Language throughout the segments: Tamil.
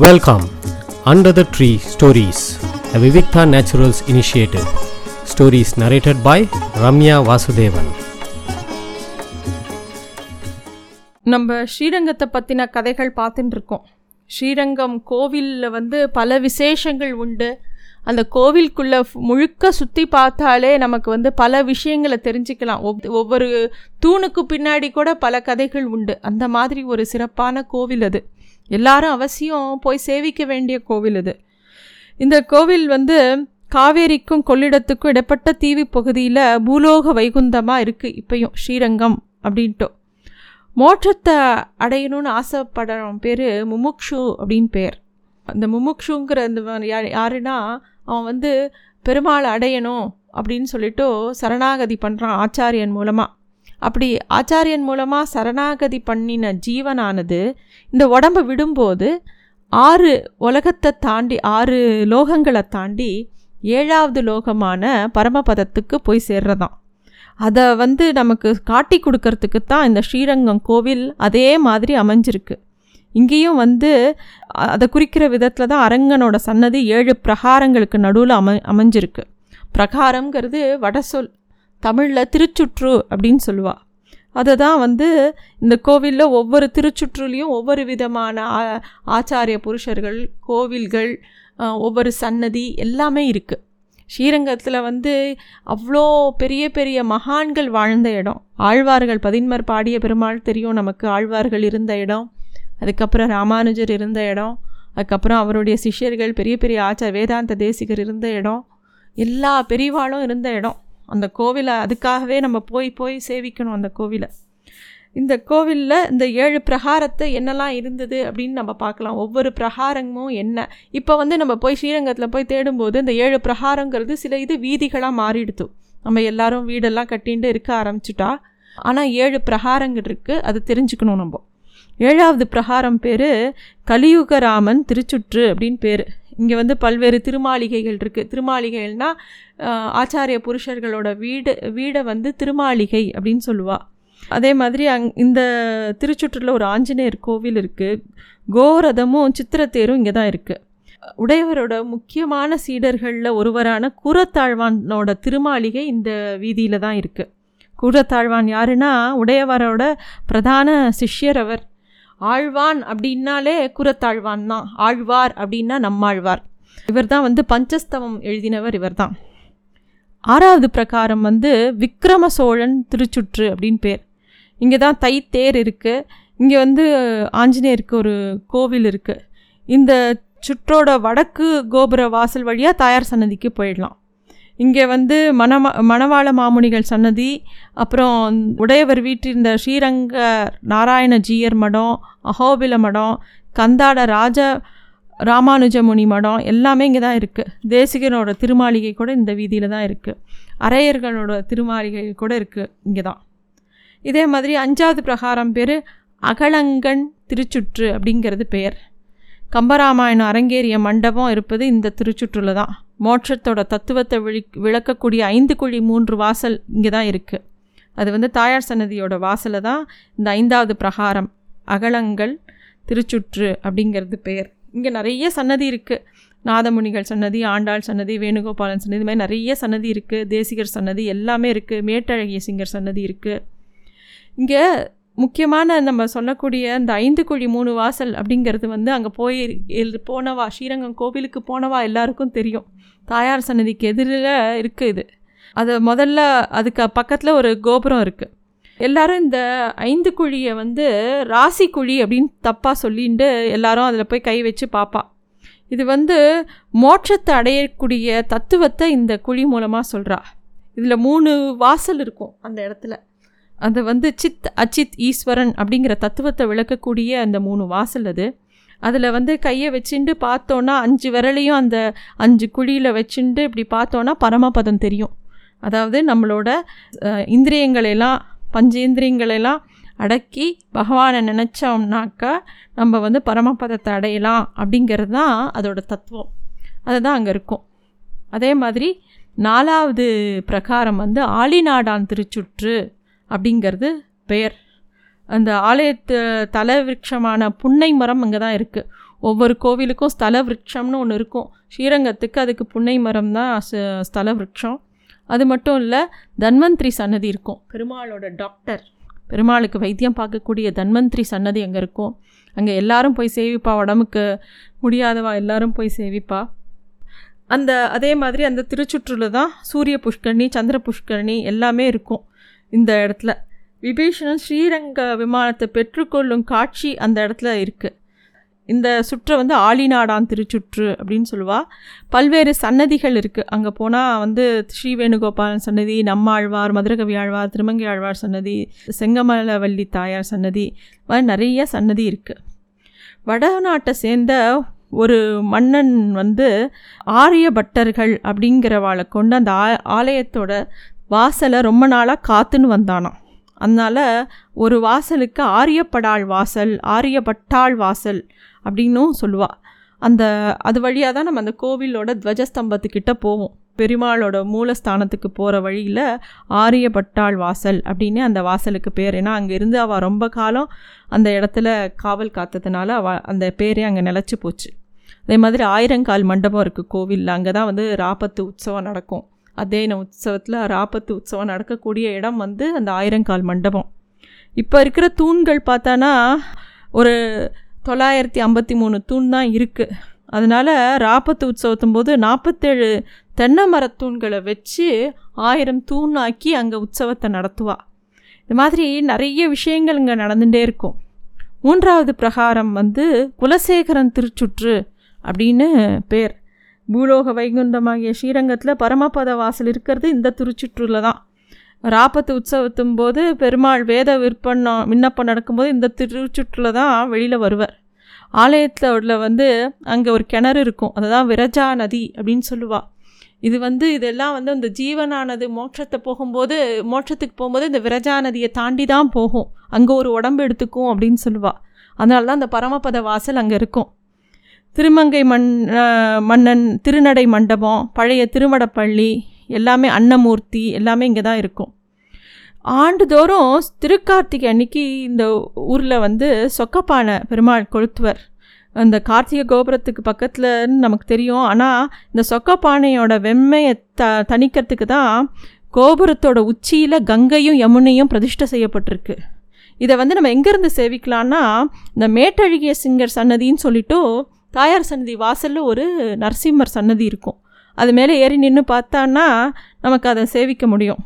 Welcome under the tree stories the Vivikta naturals initiative stories narrated by Ramya Vasudevan நம்ம ஸ்ரீரங்கத்தை பற்றின கதைகள் பார்த்துட்டு இருக்கோம். ஸ்ரீரங்கம் கோவிலில் வந்து பல விசேஷங்கள் உண்டு. அந்த கோவிலுக்குள்ளே முழுக்க சுற்றி பார்த்தாலே நமக்கு வந்து பல விஷயங்களை தெரிஞ்சுக்கலாம். ஒவ் ஒவ்வொரு தூணுக்கு பின்னாடி கூட பல கதைகள் உண்டு. அந்த மாதிரி ஒரு சிறப்பான கோவில் அது. எல்லாரும் அவசியம் போய் சேவிக்க வேண்டிய கோவில் இது. இந்த கோவில் வந்து காவேரிக்கும் கொள்ளிடத்துக்கும் இடைப்பட்ட தீவு பகுதியில் பூலோக வைகுந்தமாக இருக்குது இப்பையும் ஸ்ரீரங்கம் அப்படின்ட்டு. மோட்சத்தை அடையணும்னு ஆசைப்படுறவன் பேர் முமுக்ஷு அப்படின்னு பேர். அந்த முமுக்ஷுங்கிற அந்த யாருன்னா அவன் வந்து பெருமாளை அடையணும் அப்படின்னு சொல்லிட்டு சரணாகதி பண்ணுறான் ஆச்சாரியன் மூலமாக அப்படி ஆச்சாரியன் மூலமாக சரணாகதி பண்ணின ஜீவனானது இந்த உடம்பை விடும்போது ஆறு உலகத்தை தாண்டி ஆறு லோகங்களை தாண்டி ஏழாவது லோகமான பரமபதத்துக்கு போய் சேர்றதாம். அதை வந்து நமக்கு காட்டி கொடுக்கறதுக்கு தான் இந்த ஸ்ரீரங்கம் கோவில் அதே மாதிரி அமைஞ்சிருக்கு. இங்கேயும் வந்து அதை குறிக்கிற விதத்தில் தான் அரங்கனோட சன்னதி ஏழு பிரகாரங்களுக்கு நடுவில் அமை அமைஞ்சிருக்கு. பிரகாரங்கிறது வடசொல் தமிழில் திருச்சுற்று அப்படின்னு சொல்லுவாள் அதை தான் வந்து இந்த கோவிலில் ஒவ்வொரு திருச்சுற்றுலையும் ஒவ்வொரு விதமான ஆச்சாரிய புருஷர்கள் கோவில்கள் ஒவ்வொரு சன்னதி எல்லாமே இருக்குது ஸ்ரீரங்கத்தில் வந்து அவ்வளோ பெரிய பெரிய மகான்கள் வாழ்ந்த இடம். ஆழ்வார்கள் பதின்மர் பாடிய பெருமாள் தெரியும் நமக்கு. ஆழ்வார்கள் இருந்த இடம் அதுக்கப்புறம் ராமானுஜர் இருந்த இடம் அதுக்கப்புறம் அவருடைய சிஷ்யர்கள் பெரிய பெரிய ஆச்சார் வேதாந்த தேசிகர் இருந்த இடம் எல்லா பெரியவாளும் இருந்த இடம். அந்த கோவிலை அதுக்காகவே நம்ம போய் போய் சேவிக்கணும் அந்த கோவிலை. இந்த கோவிலில் இந்த ஏழு பிரகாரத்தை என்னெல்லாம் இருந்தது அப்படின்னு நம்ம பார்க்கலாம். ஒவ்வொரு பிரகாரமும் என்ன? இப்போ வந்து நம்ம போய் ஸ்ரீரங்கத்தில் போய் தேடும்போது இந்த ஏழு பிரகாரங்கிறது சில இது வீதிகளாக மாறிடுத்து. நம்ம எல்லாரும் வீடெல்லாம் கட்டின்ட்டு இருக்க ஆரம்பிச்சிட்டா. ஆனால் ஏழு பிரகாரங்கள் இருக்குது அது தெரிஞ்சுக்கணும் நம்ம. ஏழாவது பிரகாரம் பேர் கலியுகராமன் திருச்சுற்று அப்படின்னு பேர். இங்கே வந்து பல்வேறு திருமாளிகைகள் இருக்குது திருமாளிகைகள்னால் ஆச்சாரிய புருஷர்களோட வீடு வீடை வந்து திருமாளிகை அப்படின்னு சொல்லுவாள் அதே மாதிரி அங் இந்த திருச்சுற்றில் ஒரு ஆஞ்சநேயர் கோவில் இருக்குது கோரதமும் சித்திரத்தேரும் இங்கே தான் இருக்குது உடையவரோட முக்கியமான சீடர்களில் ஒருவரான கூரத்தாழ்வானோட திருமாளிகை இந்த வீதியில் தான் இருக்குது கூரத்தாழ்வான் யாருன்னா உடையவரோட பிரதான சிஷ்யர் அவர். ஆழ்வான் அப்படின்னாலே குரத்தாழ்வான் தான். ஆழ்வார் அப்படின்னா நம்மாழ்வார். இவர் தான் வந்து பஞ்சஸ்தவம் எழுதினவர் இவர் தான் ஆறாவது பிரகாரம் வந்து விக்ரம சோழன் திருச்சுற்று அப்படின்னு பேர். இங்கே தான் தைத்தேர் இருக்குது இங்கே வந்து ஆஞ்சநேயருக்கு ஒரு கோவில் இருக்குது இந்த சுற்றோட வடக்கு கோபுர வாசல் வழியாக தாயார் சன்னதிக்கு போயிடலாம். இங்கே வந்து மணமா மணவாள மாமுனிகள் சன்னதி அப்புறம் உடையவர் வீட்டில் ஸ்ரீரங்க நாராயண ஜீயர் மடம் அஹோபில மடம் கந்தாட ராஜ ராமானுஜமுனி மடம் எல்லாமே இங்கே தான் இருக்குது தேசிகனோட திருமாளிகை கூட இந்த வீதியில் தான் இருக்குது அரையர்களோட திருமாளிகை கூட இருக்குது இங்கே தான். இதே மாதிரி அஞ்சாவது பிரகாரம் பேர் அகலங்கன் திருச்சுற்று அப்படிங்கிறது பெயர். கம்பராமாயணம் அரங்கேறிய மண்டபம் இருப்பது இந்த திருச்சுற்றில் தான் மோட்சத்தோட தத்துவத்தை விழி விளக்கக்கூடிய ஐந்து குழி மூன்று வாசல் இங்கே தான் இருக்குது அது வந்து தாயார் சன்னதியோட வாசலை தான் இந்த ஐந்தாவது பிரகாரம். அகலங்கள் திருச்சுற்று அப்படிங்கிறது பெயர். இங்கே நிறைய சன்னதி இருக்குது நாதமுனிகள் சன்னதி ஆண்டாள் சன்னதி வேணுகோபாலன் சன்னதி இது மாதிரி நிறைய சன்னதி இருக்குது தேசிகர் சன்னதி எல்லாமே இருக்குது மேட்டழகிய சிங்கர் சன்னதி இருக்குது இங்கே முக்கியமான நம்ம சொல்லக்கூடிய அந்த ஐந்து குழி மூணு வாசல் அப்படிங்கிறது வந்து அங்கே போய் போனவா? ஸ்ரீரங்கம் கோவிலுக்கு போனவா? எல்லாருக்கும் தெரியும். தாயார் சன்னதிக்கு எதிரில் இருக்குது இது. அது முதல்ல அதுக்கு பக்கத்தில் ஒரு கோபுரம் இருக்குது எல்லாரும் இந்த ஐந்து குழியை வந்து ராசி குழி அப்படின்னு தப்பாக சொல்லிட்டு எல்லாரும் அதில் போய் கை வச்சு பார்ப்பா இது வந்து மோட்சத்தை அடையக்கூடிய தத்துவத்தை இந்த குழி மூலமாக சொல்கிறா இதில் மூணு வாசல் இருக்கும் அந்த இடத்துல. அது வந்து சித் அச்சித் ஈஸ்வரன் அப்படிங்கிற தத்துவத்தை விளக்கக்கூடிய அந்த மூணு வாசல் அது. அதில் வந்து கையை வச்சுட்டு பார்த்தோன்னா அஞ்சு விரலையும் அந்த அஞ்சு குழியில் வச்சுட்டு இப்படி பார்த்தோன்னா பரமபதம் தெரியும். அதாவது நம்மளோட இந்திரியங்களெல்லாம் பஞ்சேந்திரியங்களெல்லாம் அடக்கி பகவானை நினச்சோம்னாக்கா நம்ம வந்து பரமபதத்தை அடையலாம் அப்படிங்கிறது தான் அதோட தத்துவம். அதுதான் அங்கே இருக்கும். அதே மாதிரி நாலாவது பிரகாரம் வந்து ஆளிநாடான் திருச்சுற்று அப்படிங்கிறது பெயர். அந்த ஆலயத்து தல விருட்சமான புன்னை மரம் அங்கே தான் இருக்குது ஒவ்வொரு கோவிலுக்கும் ஸ்தல விருட்சம்னு ஒன்று இருக்கும். ஸ்ரீரங்கத்துக்கு அதுக்கு புன்னை மரம் தான் ஸ்தல விருட்சம். அது மட்டும் இல்லை தன்வந்திரி சன்னதி இருக்கும். பெருமாளோட டாக்டர் பெருமாளுக்கு வைத்தியம் பார்க்கக்கூடிய தன்வந்திரி சன்னதி அங்கே இருக்கும். அங்கே எல்லாரும் போய் சேவிப்பா. உடம்புக்கு முடியாதவா எல்லாரும் போய் சேவிப்பா. அந்த அதே மாதிரி அந்த திருச்சுற்றில் தான் சூரிய புஷ்கரணி சந்திர புஷ்கரணி எல்லாமே இருக்கும். இந்த இடத்துல. விபீஷணன் ஸ்ரீரங்க விமானத்தை பெற்றுக்கொள்ளும் காட்சி அந்த இடத்துல இருக்குது இந்த சுற்றை வந்து ஆலிநாடான் திருச்சுற்று அப்படின்னு சொல்லுவாள் பல்வேறு சன்னதிகள் இருக்குது அங்கே போனால் வந்து ஸ்ரீ வேணுகோபாலன் சன்னதி நம்மாழ்வார் மதுரகவி ஆழ்வார் திருமங்கை ஆழ்வார் சன்னதி செங்கமலவல்லி தாயார் சன்னதி மாதிரி நிறைய சன்னதி இருக்குது வடநாட்டை சேர்ந்த ஒரு மன்னன் வந்து ஆரிய பட்டர்கள் அப்படிங்கிறவாளை கொண்டு அந்த ஆ ஆலயத்தோட வாசலை ரொம்ப நாளாக காத்துன்னு வந்தானாம் அதனால் ஒரு வாசலுக்கு ஆரியப்படாள் வாசல் ஆரியப்பட்டாள் வாசல் அப்படின்னும் சொல்லுவாள் அந்த அது வழியாக தான் நம்ம அந்த கோவிலோட துவஜஸ்தம்பத்துக்கிட்ட போவோம். பெருமாளோட மூலஸ்தானத்துக்கு போகிற வழியில் ஆரியப்பட்டாள் வாசல் அப்படின்னு அந்த வாசலுக்கு பேர். ஏன்னா அங்கே இருந்து அவள் ரொம்ப காலம் அந்த இடத்துல காவல் காத்ததுனால அவ அந்த பேரே அங்கே நிலச்சி போச்சு. அதே மாதிரி ஆயிரங்கால் மண்டபம் இருக்குது கோவிலில். அங்கே தான் வந்து ராப்பத்து உற்சவம் நடக்கும். அத்தேன உற்சவத்தில் ராப்பத்து உற்சவம் நடக்கக்கூடிய இடம் வந்து அந்த ஆயிரங்கால் மண்டபம். இப்போ இருக்கிற தூண்கள் பார்த்தானா ஒரு தொள்ளாயிரத்தி ஐம்பத்தி மூணு தூண் தான் இருக்குது அதனால் ராப்பத்து உற்சவத்தும் போது நாற்பத்தேழு தென்னை மரத்தூண்களை வச்சு ஆயிரம் தூண் ஆக்கி அங்கே உற்சவத்தை நடத்துவா. இது மாதிரி நிறைய விஷயங்கள் இங்கே நடந்துகிட்டே இருக்கும். மூன்றாவது பிரகாரம் வந்து குலசேகரன் திருச்சுற்று அப்படின்னு பேர். பூலோக வைகுண்டமாகிய ஸ்ரீரங்கத்தில் பரமபத வாசல் இருக்கிறது இந்த திருச்சுற்றில் தான். ராப்பத்து உற்சவத்தும் போது பெருமாள் வேத விற்பனம் விண்ணப்பம் நடக்கும்போது இந்த திருச்சுற்றுல தான் வெளியில் வருவார். ஆலயத்தில் உள்ள வந்து அங்கே ஒரு கிணறு இருக்கும். அதுதான் விரஜா நதி அப்படின்னு சொல்லுவாள் இது வந்து இதெல்லாம் வந்து அந்த ஜீவனானது மோட்சத்தை போகும்போது மோட்சத்துக்கு போகும்போது இந்த விரஜா நதியை தாண்டி தான் போகும். அங்கே ஒரு உடம்பு எடுத்துக்கும் அப்படின்னு சொல்லுவாள் அதனால தான் அந்த பரமபத வாசல் அங்கே இருக்கும். திருமங்கை மண் மன்னன் திருநடை மண்டபம் பழைய திருமடப்பள்ளி எல்லாமே அன்னமூர்த்தி எல்லாமே இங்கே தான் இருக்கும். ஆண்டுதோறும் திருக்கார்த்திகை அன்னைக்கு இந்த ஊரில் வந்து சொக்கப்பானை பெருமாள் கொளுத்துவர். அந்த கார்த்திகை கோபுரத்துக்கு பக்கத்தில் நமக்கு தெரியும். ஆனால் இந்த சொக்கப்பானையோட வெம்மையை த தணிக்கிறதுக்கு தான் கோபுரத்தோட உச்சியில் கங்கையும் யமுனையும் பிரதிஷ்டை செய்யப்பட்டிருக்கு. இதை வந்து நம்ம எங்கேருந்து சேவிக்கலான்னா இந்த மேட்டழகிய சிங்கர் சன்னதின்னு சொல்லிட்டு தாயார் சன்னதி வாசலில் ஒரு நரசிம்மர் சன்னதி இருக்கும். அது மேலே ஏறி நின்று பார்த்தான்னா நமக்கு அதை சேவிக்க முடியும்.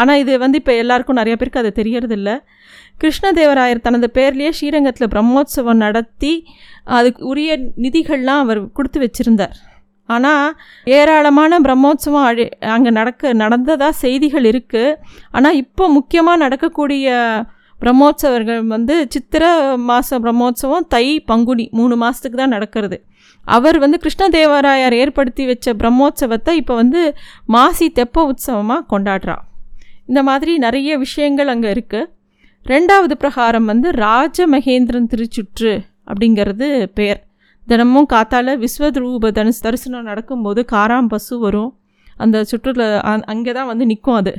ஆனால் இது வந்து இப்போ எல்லாருக்கும் நிறைய பேருக்கு அது தெரியறதில்ல. கிருஷ்ணதேவராயர் தனது பேர்லேயே ஸ்ரீரங்கத்தில் பிரம்மோத்சவம் நடத்தி அதுக்கு உரிய நிதிகள்லாம் அவர் கொடுத்து வச்சுருந்தார். ஆனால் ஏராளமான பிரம்மோத்சவம் அழி அங்கே நடக்க நடந்ததாக செய்திகள் இருக்குது ஆனால் இப்போ முக்கியமாக நடக்கக்கூடிய பிரம்மோற்சவர்கள் வந்து சித்திர மாத பிரம்மோற்சவம் தை பங்குனி மூணு மாதத்துக்கு தான் நடக்கிறது. அவர் வந்து கிருஷ்ணதேவராயர் ஏற்படுத்தி வச்ச பிரம்மோற்சவத்தை இப்போ வந்து மாசி தெப்ப உற்சவமாக கொண்டாடுறா. இந்த மாதிரி நிறைய விஷயங்கள் அங்கே இருக்குது ரெண்டாவது பிரகாரம் வந்து ராஜமகேந்திரன் திருச்சுற்று அப்படிங்கிறது பேர். தினமும் காத்தால விஸ்வரூப தனுசு தரிசனம் நடக்கும்போது காராம் பசு வரும். அந்த சுற்றுல அங்கே தான் வந்து நிற்கும் அது.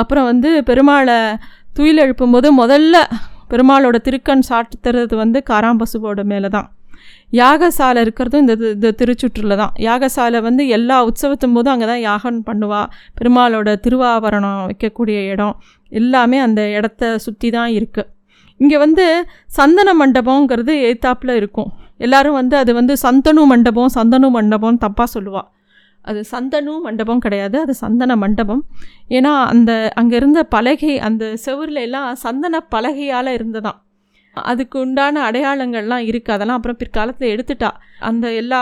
அப்புறம் வந்து பெருமாளை துயில் எழுப்பும்போது முதல்ல பெருமாளோட திருக்கண் சாட்டுத்துறது வந்து காராம்பசுவோட மேலே தான் யாகசாலை இருக்கிறதும் இந்த இந்த திருச்சுற்றில் தான் யாகசாலை வந்து எல்லா உற்சவத்தும் போதும் அங்கே தான் யாகம் பண்ணுவா. பெருமாளோட திருவாபரணம் வைக்கக்கூடிய இடம். எல்லாமே அந்த இடத்த சுற்றி தான் இருக்குது இங்கே வந்து சந்தன மண்டபங்கிறது எய்த்தாப்பில் இருக்கும். எல்லாரும் வந்து அது வந்து சந்தனு மண்டபம் சந்தனு மண்டபம் தப்பாக சொல்லுவாள் அது சந்தனு மண்டபம் கிடையாது அது சந்தன மண்டபம். ஏன்னா அந்த அங்கே இருந்த பலகை அந்த செவரில் எல்லாம் சந்தன பலகையால் இருந்ததான் அதுக்கு உண்டான அடையாளங்கள்லாம் இருக்குது அதெல்லாம் அப்புறம் பிற்காலத்தில் எடுத்துட்டா. அந்த எல்லா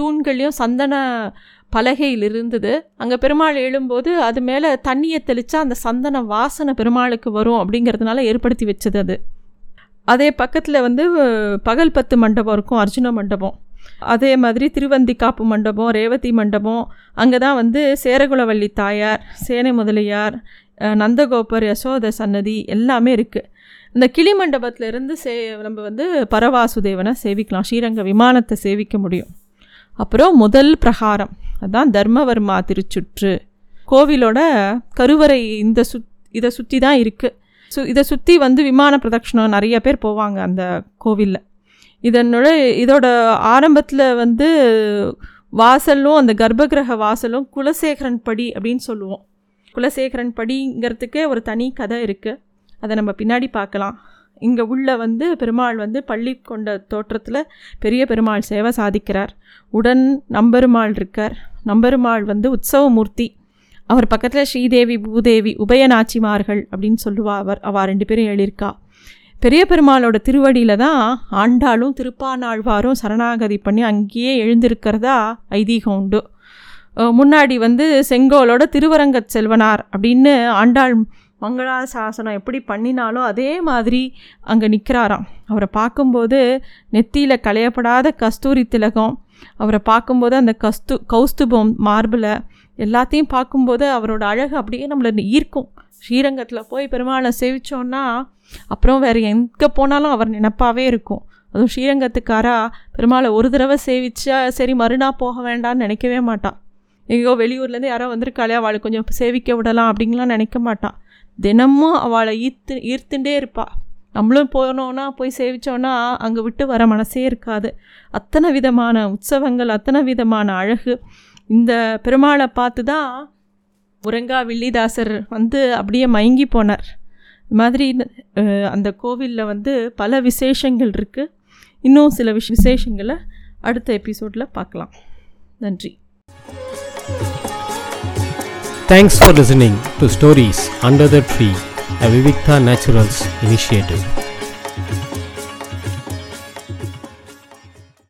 தூண்கள்லையும் சந்தன பலகையில் இருந்தது. அங்கே பெருமாள் எழும்போது அது மேலே தண்ணியை தெளித்தா அந்த சந்தன வாசனை பெருமாளுக்கு வரும் அப்படிங்கிறதுனால ஏற்படுத்தி வச்சது அது. அதே பக்கத்தில் வந்து பகல் பத்து மண்டபம் இருக்கும் அர்ஜுன மண்டபம். அதே மாதிரி திருவந்திக்காப்பு மண்டபம் ரேவதி மண்டபம் அங்கே தான் வந்து சேரகுலவள்ளி தாயார் சேனை முதலியார் நந்தகோபர் யசோத சன்னதி எல்லாமே இருக்குது இந்த கிளி மண்டபத்திலேருந்து சே நம்ம வந்து பரவாசுதேவனை சேவிக்கலாம். ஸ்ரீரங்க விமானத்தை சேவிக்க முடியும். அப்புறம் முதல் பிரகாரம் அதுதான் தர்மவர்மா திருச்சுற்று. கோவிலோட கருவறை இந்த சுத் இதை சுற்றி தான் இருக்குது ஸோ இதை சுற்றி வந்து விமான பிரதட்சணம் நிறைய பேர் போவாங்க அந்த கோவிலில். இதனோட இதோட ஆரம்பத்தில் வந்து வாசலும் அந்த கர்ப்பகிரக வாசலும் குலசேகரன் படி அப்படின்னு சொல்லுவோம். குலசேகரன் படிங்கிறதுக்கே ஒரு தனி கதை இருக்குது அதை நம்ம பின்னாடி பார்க்கலாம். இங்கே உள்ள வந்து பெருமாள் வந்து பள்ளி கொண்ட தோற்றத்தில் பெரிய பெருமாள் சேவை சாதிக்கிறார். உடன் நம்பெருமாள் இருக்கார். நம்பெருமாள் வந்து உற்சவமூர்த்தி. அவர் பக்கத்தில் ஸ்ரீதேவி பூதேவி உபயநாச்சிமார்கள் அப்படின்னு சொல்லுவா அவர். அவள் ரெண்டு பேரும் எழுதியிருக்கா. பெரிய பெருமாளோட திருவடியில் தான் ஆண்டாளும் திருப்பானாழ்வாரும் சரணாகதி பண்ணி அங்கேயே எழுந்திருக்கிறதா ஐதீகம் உண்டு. முன்னாடி வந்து செங்கோலோட திருவரங்கச் செல்வனார் அப்படின்னு ஆண்டாள் மங்களாசாசனம் எப்படி பண்ணினாலும் அதே மாதிரி அங்கே நிற்கிறாராம் அவரை பார்க்கும்போது நெத்தியில் களையப்படாத கஸ்தூரி திலகம் அவரை பார்க்கும்போது அந்த கஸ்து கௌஸ்துபம் மார்பில் எல்லாத்தையும் பார்க்கும்போது அவரோட அழகு அப்படியே நம்மளை ஈர்க்கும். ஸ்ரீரங்கத்தில் போய் பெருமாளை சேவிச்சோன்னா அப்புறம் வேறு எங்கே போனாலும் அவர் நினப்பாகவே இருக்கும். அதுவும் ஸ்ரீரங்கத்துக்காரா பெருமாளை ஒரு தடவை சேவிச்சா சரி மறுநாள் போக வேண்டாம்னு நினைக்கவே மாட்டான். எங்கேயோ வெளியூர்லேருந்து யாரோ வந்திருக்காளே அவளை கொஞ்சம் சேவிக்க விடலாம் அப்படின்லாம் நினைக்க மாட்டான். தினமும் அவளை ஈர்த்து ஈர்த்துட்டே இருப்பாள் நம்மளும் போனோன்னா போய் சேவிச்சோன்னா அங்கே விட்டு வர மனசே இருக்காது. அத்தனை விதமான உற்சவங்கள் அத்தனை விதமான அழகு. இந்த பெருமாளை பார்த்து தான் உரங்கா வில்லிதாசர் வந்து அப்படியே மயங்கி போனார். மாதிரி அந்த கோவிலில் வந்து பல விசேஷங்கள் இருக்குது இன்னும் சில விஷ் விசேஷங்களை அடுத்த எபிசோடில் பார்க்கலாம் நன்றி thanks for listening to stories under the tree a Vivikta naturals initiative